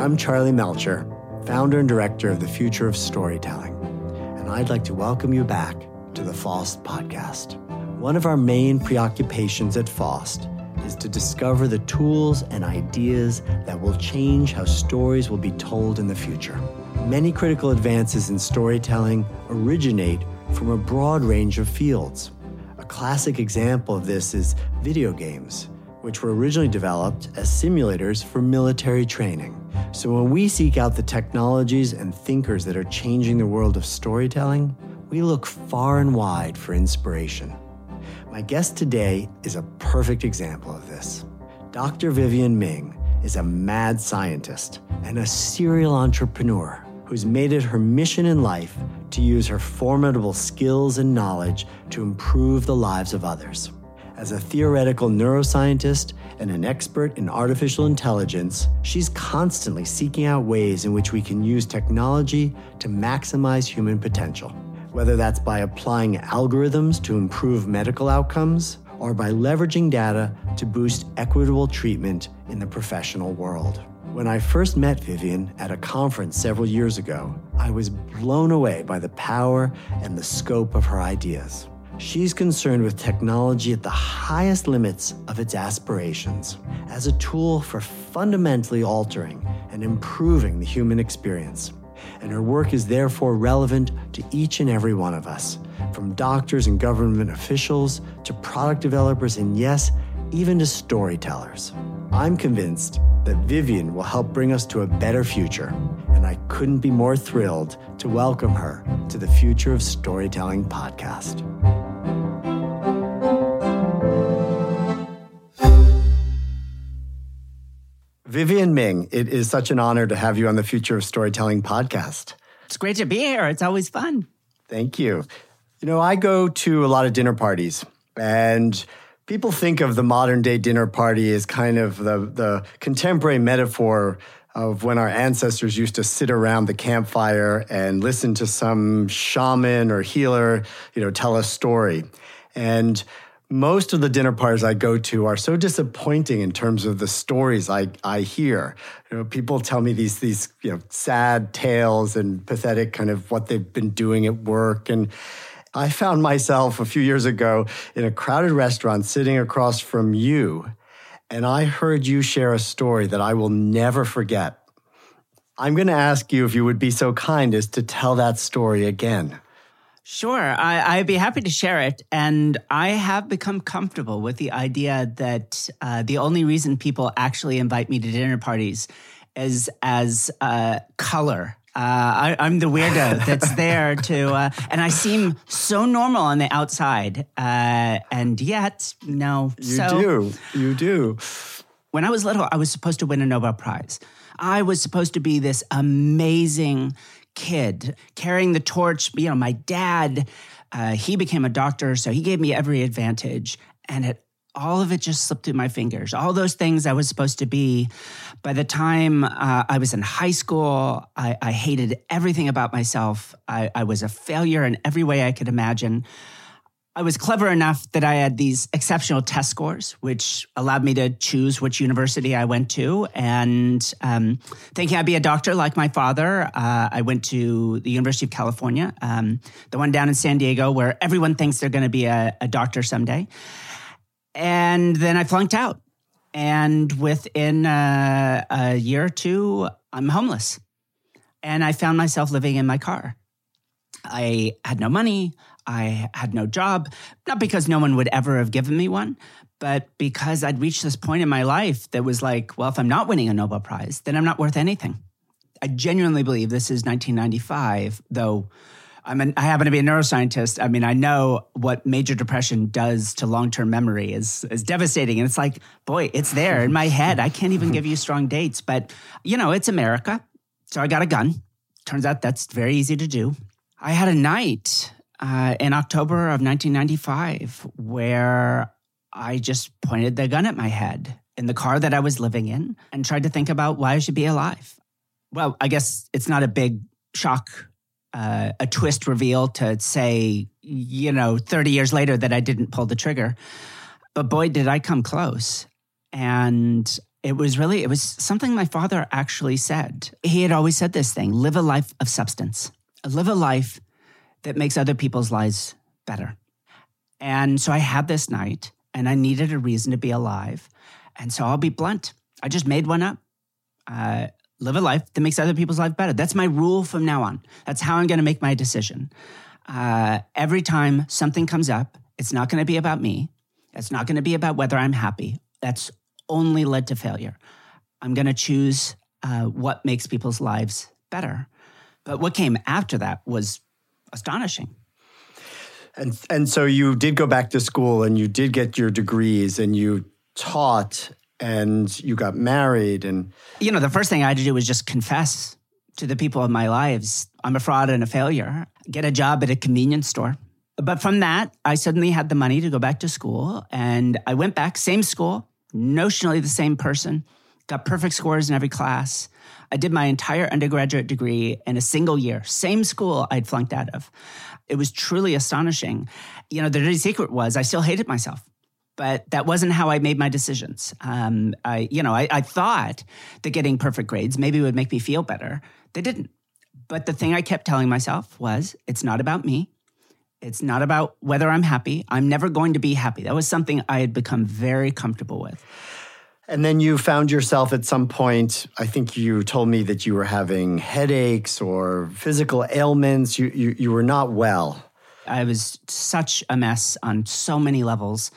I'm Charlie Melcher, founder and director of the Future of Storytelling, and I'd like to welcome you back to the FOST podcast. One of our main preoccupations at FOST is to discover the tools and ideas that will change how stories will be told in the future. Many critical advances in storytelling originate from a broad range of fields. A classic example of this is video games which were originally developed as simulators for military training. So when we seek out the technologies and thinkers that are changing the world of storytelling, we look far and wide for inspiration. My guest today is a perfect example of this. Dr. Vivienne Ming is a mad scientist and a serial entrepreneur who's made it her mission in life to use her formidable skills and knowledge to improve the lives of others. As a theoretical neuroscientist and an expert in artificial intelligence, she's constantly seeking out ways in which we can use technology to maximize human potential. Whether that's by applying algorithms to improve medical outcomes or by leveraging data to boost equitable treatment in the professional world. When I first met Vivienne at a conference several years ago, I was blown away by the power and the scope of her ideas. She's concerned with technology at the highest limits of its aspirations as a tool for fundamentally altering and improving the human experience. And her work is therefore relevant to each and every one of us, from doctors and government officials to product developers, and yes, even to storytellers. I'm convinced that Vivienne will help bring us to a better future, and I couldn't be more thrilled to welcome her to the Future of Storytelling podcast. Vivienne Ming, it is such an honor to have you on the Future of Storytelling podcast. It's great to be here. It's always fun. Thank you. You know, I go to a lot of dinner parties, and people think of the modern day dinner party as kind of the, the contemporary metaphor of when our ancestors used to sit around the campfire and listen to some shaman or healer, you know, tell a story. And most of the dinner parties I go to are so disappointing in terms of the stories I, I hear. You know, people tell me these these you know sad tales and pathetic kind of what they've been doing at work. And I found myself a few years ago in a crowded restaurant sitting across from you, and I heard you share a story that I will never forget. I'm going to ask you if you would be so kind as to tell that story again. Sure, I, would be happy to share it. And I have become comfortable with the idea that uh, the only reason people actually invite me to dinner parties is as uh, color. Uh, I, am the weirdo that's there to, uh, and I seem so normal on the outside, uh, and yet no. You so, do, you do. When I was little, I was supposed to win a Nobel Prize. I was supposed to be this amazing kid carrying the torch. You know, my dad, uh, he became a doctor, so he gave me every advantage. And it all of it just slipped through my fingers. All those things I was supposed to be. By the time uh, I was in high school, I, I hated everything about myself. I, I was a failure in every way I could imagine. I was clever enough that I had these exceptional test scores, which allowed me to choose which university I went to. And um, thinking I'd be a doctor like my father, uh, I went to the University of California, um, the one down in San Diego, where everyone thinks they're going to be a, a doctor someday. And then I flunked out. And within uh, a year or two, I'm homeless. And I found myself living in my car. I had no money. I had no job, not because no one would ever have given me one, but because I'd reached this point in my life that was like, well, if I'm not winning a Nobel Prize, then I'm not worth anything. I genuinely believe this is 1995, though I'm an, I happen to be a neuroscientist. I mean, I know what major depression does to long term memory is, is devastating. And it's like, boy, it's there in my head. I can't even give you strong dates, but you know, it's America. So I got a gun. Turns out that's very easy to do. I had a night uh, in October of 1995 where I just pointed the gun at my head in the car that I was living in and tried to think about why I should be alive. Well, I guess it's not a big shock, uh, a twist reveal to say, you know, 30 years later that I didn't pull the trigger. But boy, did I come close. And It was really, it was something my father actually said. He had always said this thing live a life of substance, live a life that makes other people's lives better. And so I had this night and I needed a reason to be alive. And so I'll be blunt. I just made one up. Uh, live a life that makes other people's life better. That's my rule from now on. That's how I'm going to make my decision. Uh, every time something comes up, it's not going to be about me. It's not going to be about whether I'm happy. That's only led to failure. I'm going to choose uh, what makes people's lives better. But what came after that was astonishing. And and so you did go back to school and you did get your degrees and you taught and you got married and you know the first thing I had to do was just confess to the people of my lives I'm a fraud and a failure. Get a job at a convenience store. But from that, I suddenly had the money to go back to school and I went back, same school, notionally the same person, got perfect scores in every class. I did my entire undergraduate degree in a single year, same school I'd flunked out of. It was truly astonishing. You know, the dirty secret was I still hated myself, but that wasn't how I made my decisions. Um, I, you know, I, I thought that getting perfect grades maybe would make me feel better. They didn't. But the thing I kept telling myself was it's not about me. It's not about whether I'm happy. I'm never going to be happy. That was something I had become very comfortable with. And then you found yourself at some point, I think you told me that you were having headaches or physical ailments. You, you, you were not well. I was such a mess on so many levels.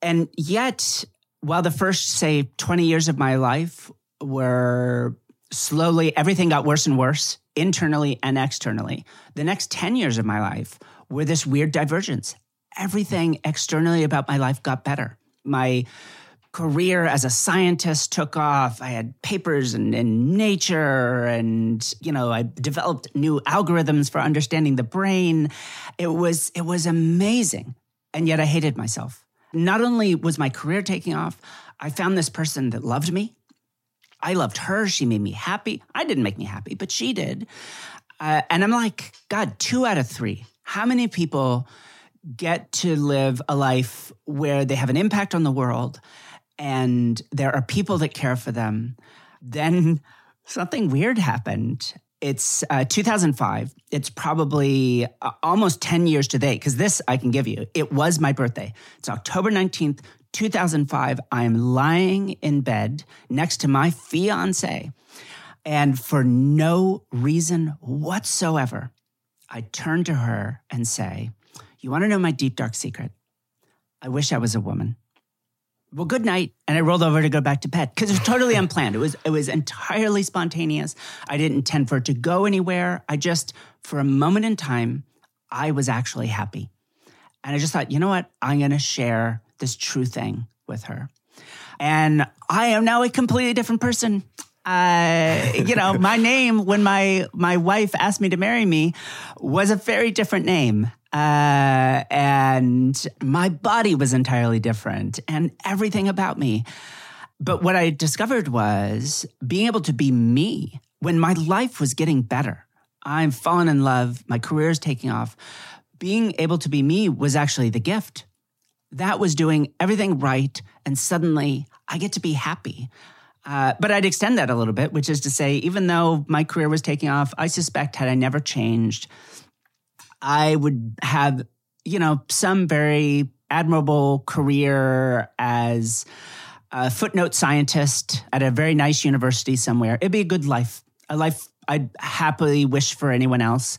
And yet, while the first, say, 20 years of my life were slowly, everything got worse and worse internally and externally, the next 10 years of my life were this weird divergence. Everything externally about my life got better. My career as a scientist took off. I had papers in, in, Nature, and you know, I developed new algorithms for understanding the brain. It was it was amazing, and yet I hated myself. Not only was my career taking off, I found this person that loved me. I loved her. She made me happy. I didn't make me happy, but she did. Uh, and I'm like, God, two out of three. How many people get to live a life where they have an impact on the world and there are people that care for them, then something weird happened. It's uh, 2005. It's probably uh, almost 10 years today, because this I can give you. It was my birthday. It's October 19th, 2005. I'm lying in bed next to my fiance. And for no reason whatsoever, I turn to her and say, You want to know my deep, dark secret? I wish I was a woman well, good night. And I rolled over to go back to bed because it was totally unplanned. It was it was entirely spontaneous. I didn't intend for it to go anywhere. I just, for a moment in time, I was actually happy. And I just thought, you know what? I'm going to share this true thing with her. And I am now a completely different person. Uh, you know, my name when my my wife asked me to marry me was a very different name. Uh, and my body was entirely different and everything about me. But what I discovered was being able to be me when my life was getting better. I'm fallen in love, my career is taking off. Being able to be me was actually the gift. That was doing everything right, and suddenly I get to be happy. Uh, but I'd extend that a little bit, which is to say, even though my career was taking off, I suspect had I never changed, I would have, you know, some very admirable career as a footnote scientist at a very nice university somewhere. It'd be a good life, a life I'd happily wish for anyone else.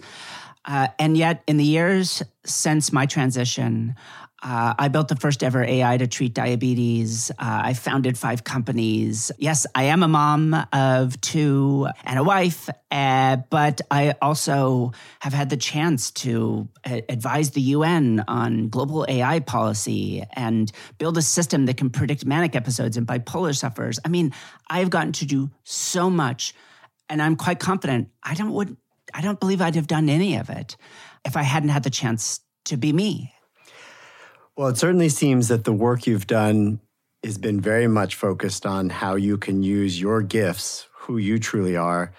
Uh, and yet, in the years since my transition, uh, I built the first ever AI to treat diabetes. Uh, I founded five companies. Yes, I am a mom of two and a wife, uh, but I also have had the chance to uh, advise the UN on global AI policy and build a system that can predict manic episodes in bipolar sufferers. I mean, I've gotten to do so much, and I'm quite confident. I don't would I don't believe I'd have done any of it if I hadn't had the chance to be me well, it certainly seems that the work you've done has been very much focused on how you can use your gifts, who you truly are,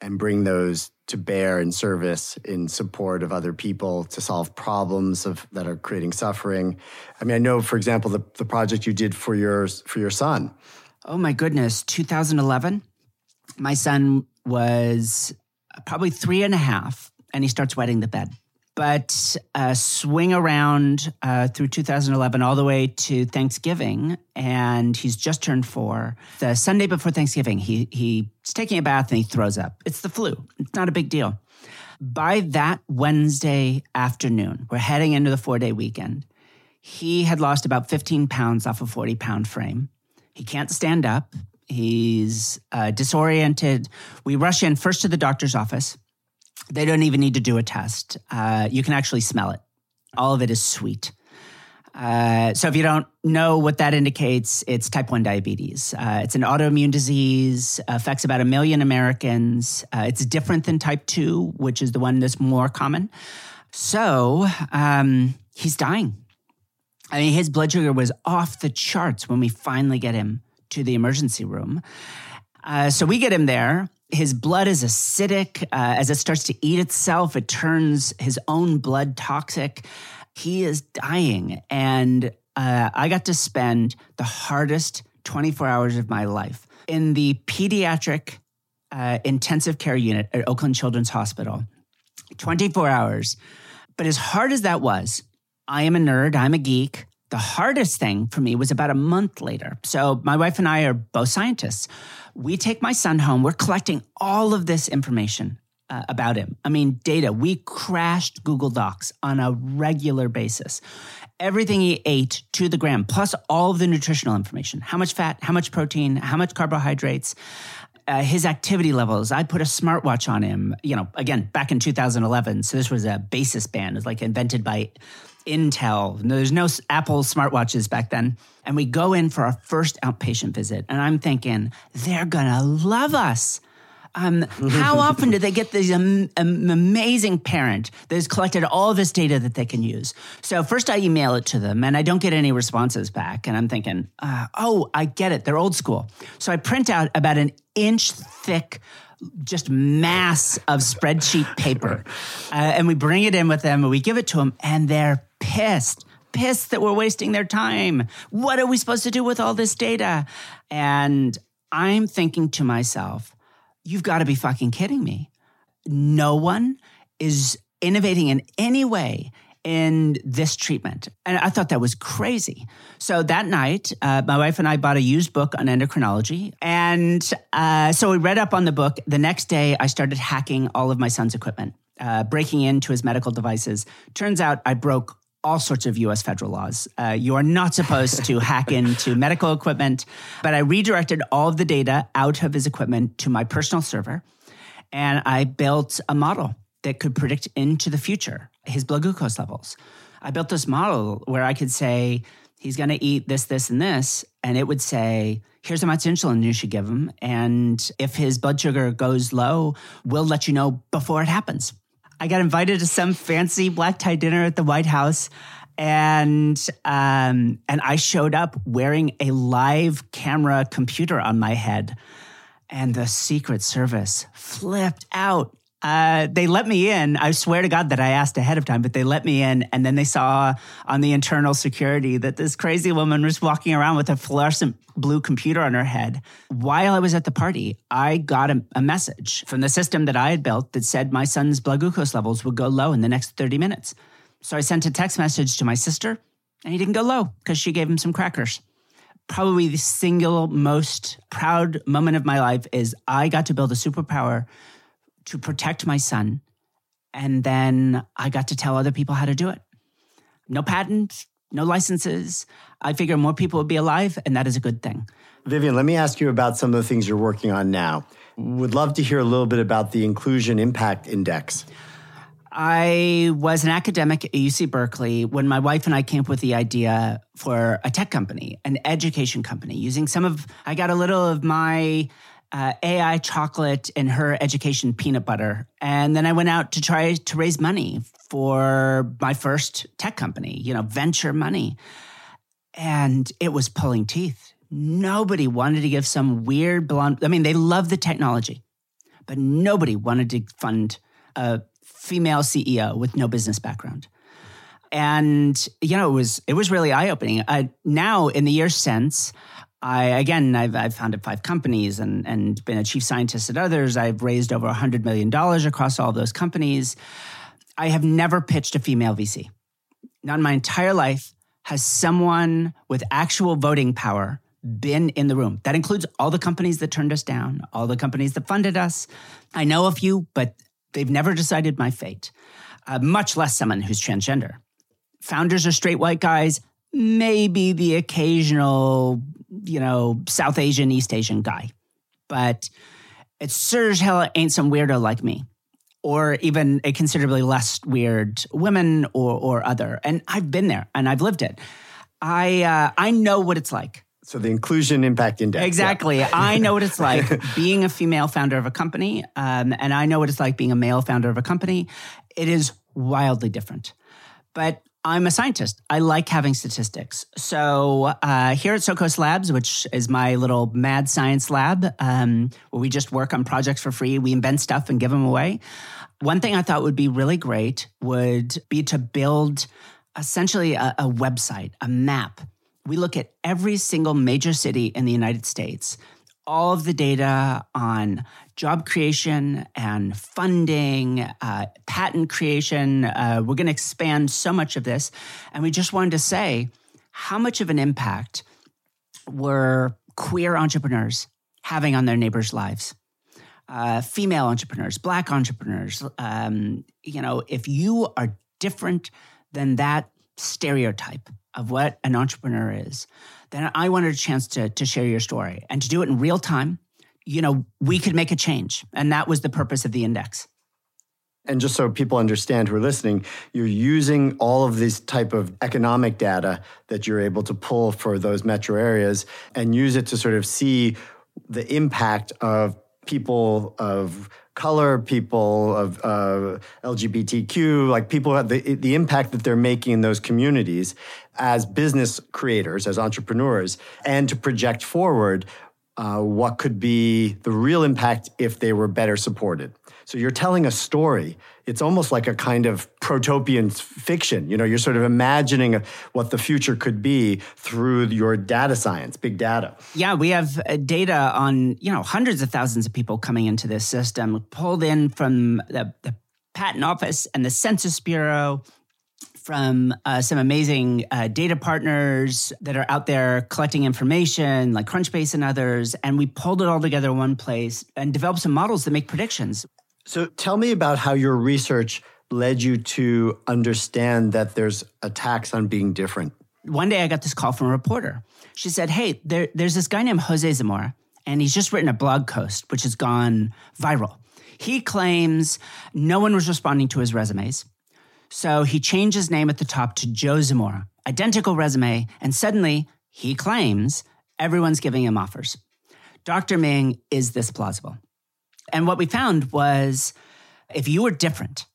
and bring those to bear in service in support of other people to solve problems of that are creating suffering. I mean, I know, for example, the, the project you did for your for your son. Oh my goodness, 2011. My son was probably three and a half, and he starts wetting the bed. But uh, swing around uh, through 2011 all the way to Thanksgiving, and he's just turned four. The Sunday before Thanksgiving, he he's taking a bath and he throws up. It's the flu. It's not a big deal. By that Wednesday afternoon, we're heading into the four day weekend. He had lost about 15 pounds off a 40 pound frame. He can't stand up. He's uh, disoriented. We rush in first to the doctor's office. They don't even need to do a test. Uh, you can actually smell it. All of it is sweet. Uh, so if you don't know what that indicates, it's type 1 diabetes. Uh, it's an autoimmune disease, affects about a million Americans. Uh, it's different than type 2, which is the one that's more common. So um, he's dying. I mean, his blood sugar was off the charts when we finally get him to the emergency room. Uh, so we get him there his blood is acidic. Uh, as it starts to eat itself, it turns his own blood toxic. He is dying. And uh, I got to spend the hardest 24 hours of my life in the pediatric uh, intensive care unit at Oakland Children's Hospital. 24 hours. But as hard as that was, I am a nerd, I'm a geek. The hardest thing for me was about a month later. So, my wife and I are both scientists. We take my son home. We're collecting all of this information uh, about him. I mean, data. We crashed Google Docs on a regular basis. Everything he ate to the gram, plus all of the nutritional information how much fat, how much protein, how much carbohydrates. Uh, his activity levels. I put a smartwatch on him, you know, again, back in 2011. So this was a basis band, it was like invented by Intel. There's no Apple smartwatches back then. And we go in for our first outpatient visit. And I'm thinking, they're going to love us. Um, how often do they get this um, um, amazing parent that has collected all of this data that they can use? So first I email it to them and I don't get any responses back. And I'm thinking, uh, oh, I get it. They're old school. So I print out about an inch thick just mass of spreadsheet paper. Uh, and we bring it in with them and we give it to them and they're pissed pissed that we're wasting their time. What are we supposed to do with all this data? And I'm thinking to myself, you've got to be fucking kidding me. No one is innovating in any way in this treatment. And I thought that was crazy. So that night, uh, my wife and I bought a used book on endocrinology. And uh, so we read up on the book. The next day, I started hacking all of my son's equipment, uh, breaking into his medical devices. Turns out I broke all sorts of US federal laws. Uh, you are not supposed to hack into medical equipment, but I redirected all of the data out of his equipment to my personal server. And I built a model that could predict into the future his blood glucose levels. I built this model where I could say, he's going to eat this, this, and this. And it would say, here's how much insulin you should give him. And if his blood sugar goes low, we'll let you know before it happens. I got invited to some fancy black tie dinner at the White House, and um, and I showed up wearing a live camera computer on my head, and the Secret Service flipped out uh, they let me in. I swear to God that I asked ahead of time, but they let me in. And then they saw on the internal security that this crazy woman was walking around with a fluorescent blue computer on her head. While I was at the party, I got a, a message from the system that I had built that said my son's blood glucose levels would go low in the next 30 minutes. So I sent a text message to my sister, and he didn't go low because she gave him some crackers probably the single most proud moment of my life is I got to build a superpower to protect my son. And then I got to tell other people how to do it. No patents, no licenses. I figure more people would be alive, and that is a good thing. Vivienne, let me ask you about some of the things you're working on now. Would love to hear a little bit about the Inclusion Impact Index. I was an academic at UC Berkeley when my wife and I came up with the idea for a tech company, an education company, using some of, I got a little of my uh, AI chocolate and her education peanut butter. And then I went out to try to raise money for my first tech company, you know, venture money. And it was pulling teeth. Nobody wanted to give some weird blonde, I mean, they love the technology, but nobody wanted to fund a female CEO with no business background. And, you know, it was, it was really eye opening. Now, in the years since, I again, I've, I've founded five companies and and been a chief scientist at others. I've raised over hundred million dollars across all of those companies. I have never pitched a female VC. Not in my entire life has someone with actual voting power been in the room. That includes all the companies that turned us down, all the companies that funded us. I know a few, but they've never decided my fate. Uh, much less someone who's transgender. Founders are straight white guys. Maybe the occasional you know, South Asian, East Asian guy. But it's Serge Hella ain't some weirdo like me, or even a considerably less weird woman or, or other. And I've been there and I've lived it. I, uh, I know what it's like. So the inclusion impact index. Exactly. Yeah. I know what it's like being a female founder of a company, um, and I know what it's like being a male founder of a company. It is wildly different. But I'm a scientist. I like having statistics. So uh, here at Socos Labs, which is my little mad science lab, um, where we just work on projects for free, we invent stuff and give them away. One thing I thought would be really great would be to build essentially a, a website, a map. We look at every single major city in the United States all of the data on job creation and funding, uh, patent creation. Uh, we're going to expand so much of this. And we just wanted to say how much of an impact were queer entrepreneurs having on their neighbors' lives? Uh, female entrepreneurs, black entrepreneurs. Um, you know, if you are different than that stereotype of what an entrepreneur is, then I wanted a chance to, to share your story and to do it in real time. You know, we could make a change. And that was the purpose of the index. And just so people understand who are listening, you're using all of this type of economic data that you're able to pull for those metro areas and use it to sort of see the impact of people of color, people of uh, LGBTQ, like people have the, the impact that they're making in those communities as business creators, as entrepreneurs, and to project forward uh, what could be the real impact if they were better supported. So you're telling a story. It's almost like a kind of protopian fiction. You know, you're sort of imagining what the future could be through your data science, big data. Yeah, we have uh, data on, you know, hundreds of thousands of people coming into this system, pulled in from the, the patent office and the Census Bureau, from uh, some amazing uh, data partners that are out there collecting information, like Crunchbase and others. And we pulled it all together in one place and developed some models that make predictions. So tell me about how your research led you to understand that there's a tax on being different. One day I got this call from a reporter. She said, Hey, there, there's this guy named Jose Zamora, and he's just written a blog post which has gone viral. He claims no one was responding to his resumes. So he changed his name at the top to Joe Zamora, identical resume, and suddenly he claims everyone's giving him offers. Dr. Ming, is this plausible? And what we found was if you were different,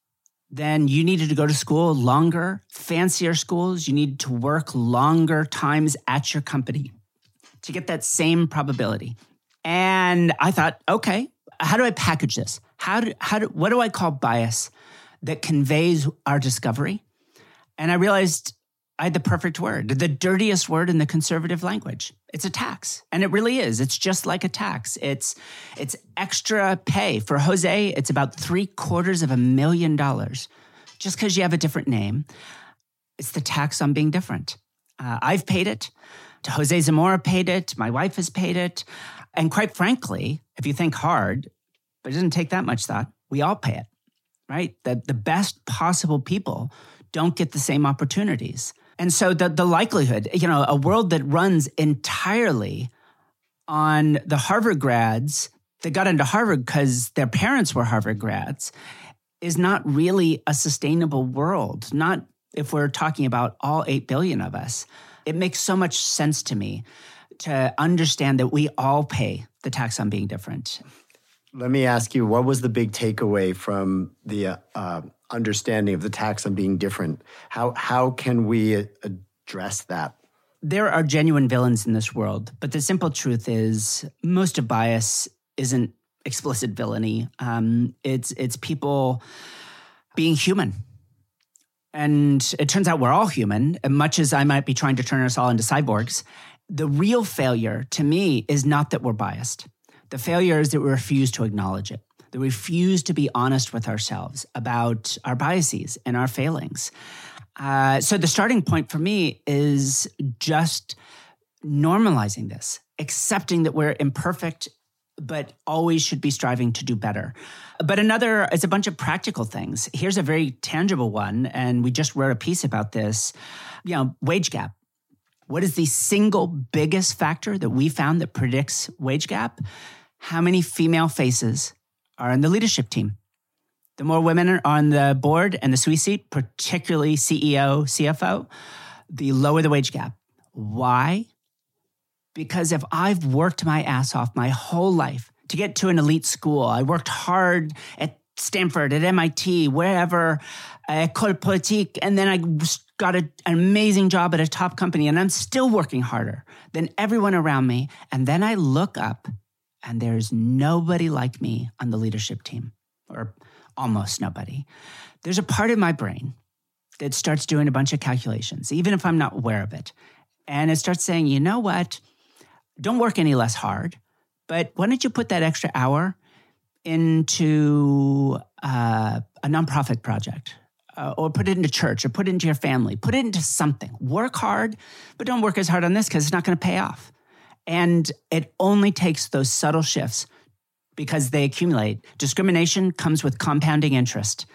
then you needed to go to school longer, fancier schools. You needed to work longer times at your company to get that same probability. And I thought, okay, how do I package this? How do, how do, what do I call bias that conveys our discovery? And I realized I had the perfect word, the dirtiest word in the conservative language. It's a tax. And it really is. It's just like a tax. It's it's extra pay. For Jose, it's about three quarters of a million dollars. Just because you have a different name. It's the tax on being different. Uh, I've paid it. Jose Zamora paid it. My wife has paid it. And quite frankly, if you think hard, but it doesn't take that much thought, we all pay it, right? That the best possible people don't get the same opportunities. And so the, the likelihood, you know, a world that runs entirely on the Harvard grads that got into Harvard because their parents were Harvard grads is not really a sustainable world. Not if we're talking about all 8 billion of us. It makes so much sense to me to understand that we all pay the tax on being different. Let me ask you, what was the big takeaway from the uh, understanding of the tax on being different? How how can we address that? There are genuine villains in this world, but the simple truth is most of bias isn't explicit villainy. Um, it's it's people being human. And it turns out we're all human, and much as I might be trying to turn us all into cyborgs. the real failure to me is not that we're biased. The failure is that we refuse to acknowledge it, that refuse to be honest with ourselves about our biases and our failings. Uh, so the starting point for me is just normalizing this, accepting that we're imperfect, but always should be striving to do better. But another is a bunch of practical things. Here's a very tangible one, and we just wrote a piece about this. You know, wage gap. What is the single biggest factor that we found that predicts wage gap? How many female faces are in the leadership team? The more women are on the board and the C suite, particularly CEO, CFO, the lower the wage gap. Why? Because if I've worked my ass off my whole life to get to an elite school, I worked hard at Stanford, at MIT, wherever, at École Polytechnique, and then I got a, an amazing job at a top company, and I'm still working harder than everyone around me. And then I look up, and there's nobody like me on the leadership team, or almost nobody. There's a part of my brain that starts doing a bunch of calculations, even if I'm not aware of it. And it starts saying, you know what? don't work any less hard, but why don't you put that extra hour into uh, a nonprofit project? Uh, or put it into church or put it into your family, put it into something. Work hard, but don't work as hard on this because it's not going to pay off. And it only takes those subtle shifts because they accumulate. Discrimination comes with compounding interest.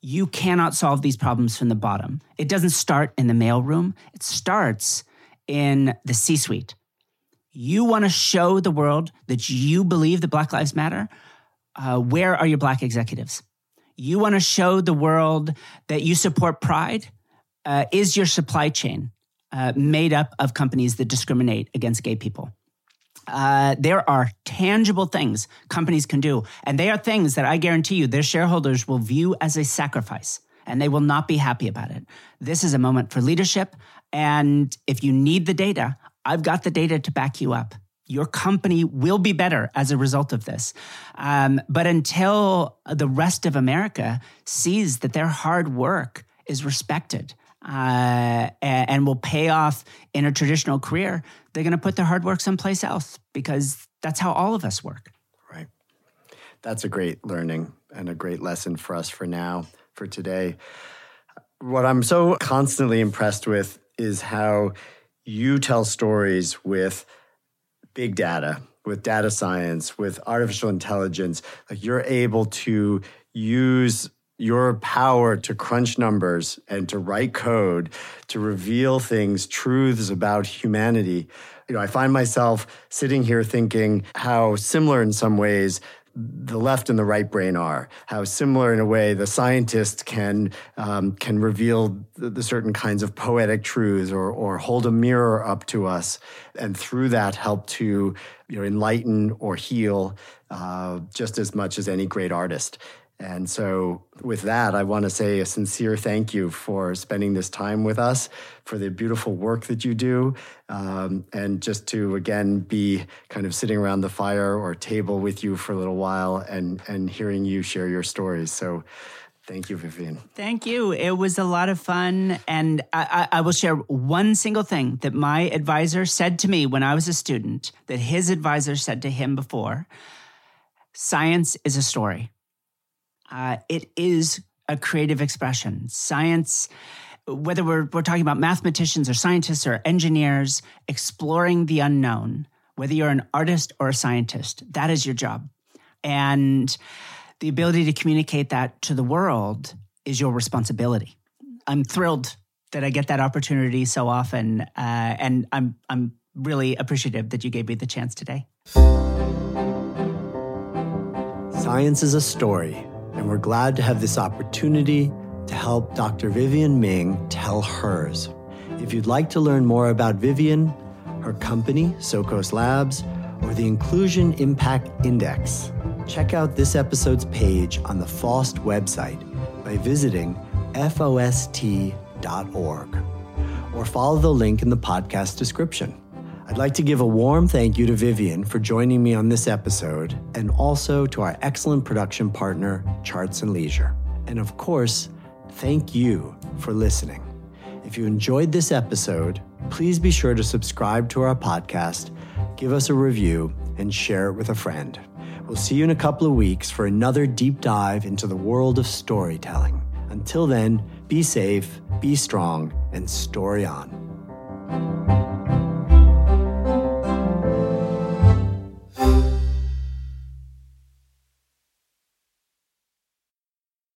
You cannot solve these problems from the bottom. It doesn't start in the mailroom, it starts in the C suite you want to show the world that you believe that Black Lives Matter, uh, where are your Black executives? You want to show the world that you support pride? Uh, is your supply chain uh, made up of companies that discriminate against gay people? Uh, there are tangible things companies can do, and they are things that I guarantee you their shareholders will view as a sacrifice and they will not be happy about it. This is a moment for leadership. And if you need the data, I've got the data to back you up. Your company will be better as a result of this. Um, but until the rest of America sees that their hard work is respected uh, and will pay off in a traditional career, they're going to put their hard work someplace else because that's how all of us work. Right. That's a great learning and a great lesson for us for now, for today. What I'm so constantly impressed with is how you tell stories with big data, with data science, with artificial intelligence. Like you're able to use your power to crunch numbers and to write code to reveal things, truths about humanity. You know, I find myself sitting here thinking how similar in some ways the left and the right brain are. How similar, in a way, the scientist can um, can reveal the, the, certain kinds of poetic truths, or or hold a mirror up to us, and through that help to you know enlighten or heal uh, just as much as any great artist. And so, with that, I want to say a sincere thank you for spending this time with us, for the beautiful work that you do, um, and just to again be kind of sitting around the fire or table with you for a little while and and hearing you share your stories. So. Thank you, Vivienne. Thank you. It was a lot of fun. And I, I, I, will share one single thing that my advisor said to me when I was a student, that his advisor said to him before science is a story. Uh, it is a creative expression. Science, whether we're, we're talking about mathematicians or scientists or engineers, exploring the unknown, whether you're an artist or a scientist, that is your job. And the ability to communicate that to the world is your responsibility. I'm thrilled that I get that opportunity so often, uh, and I'm I'm really appreciative that you gave me the chance today. Science is a story and we're glad to have this opportunity to help Dr. Vivienne Ming tell hers. If you'd like to learn more about Vivienne, her company, Socos Labs, or the Inclusion Impact Index, check out this episode's page on the FOST website by visiting FOST.org or follow the link in the podcast description. I'd like to give a warm thank you to Vivienne for joining me on this episode, and also to our excellent production partner, Charts and Leisure. And of course, thank you for listening. If you enjoyed this episode, please be sure to subscribe to our podcast, give us a review, and share it with a friend. We'll see you in a couple of weeks for another deep dive into the world of storytelling. Until then, be safe, be strong, and story on.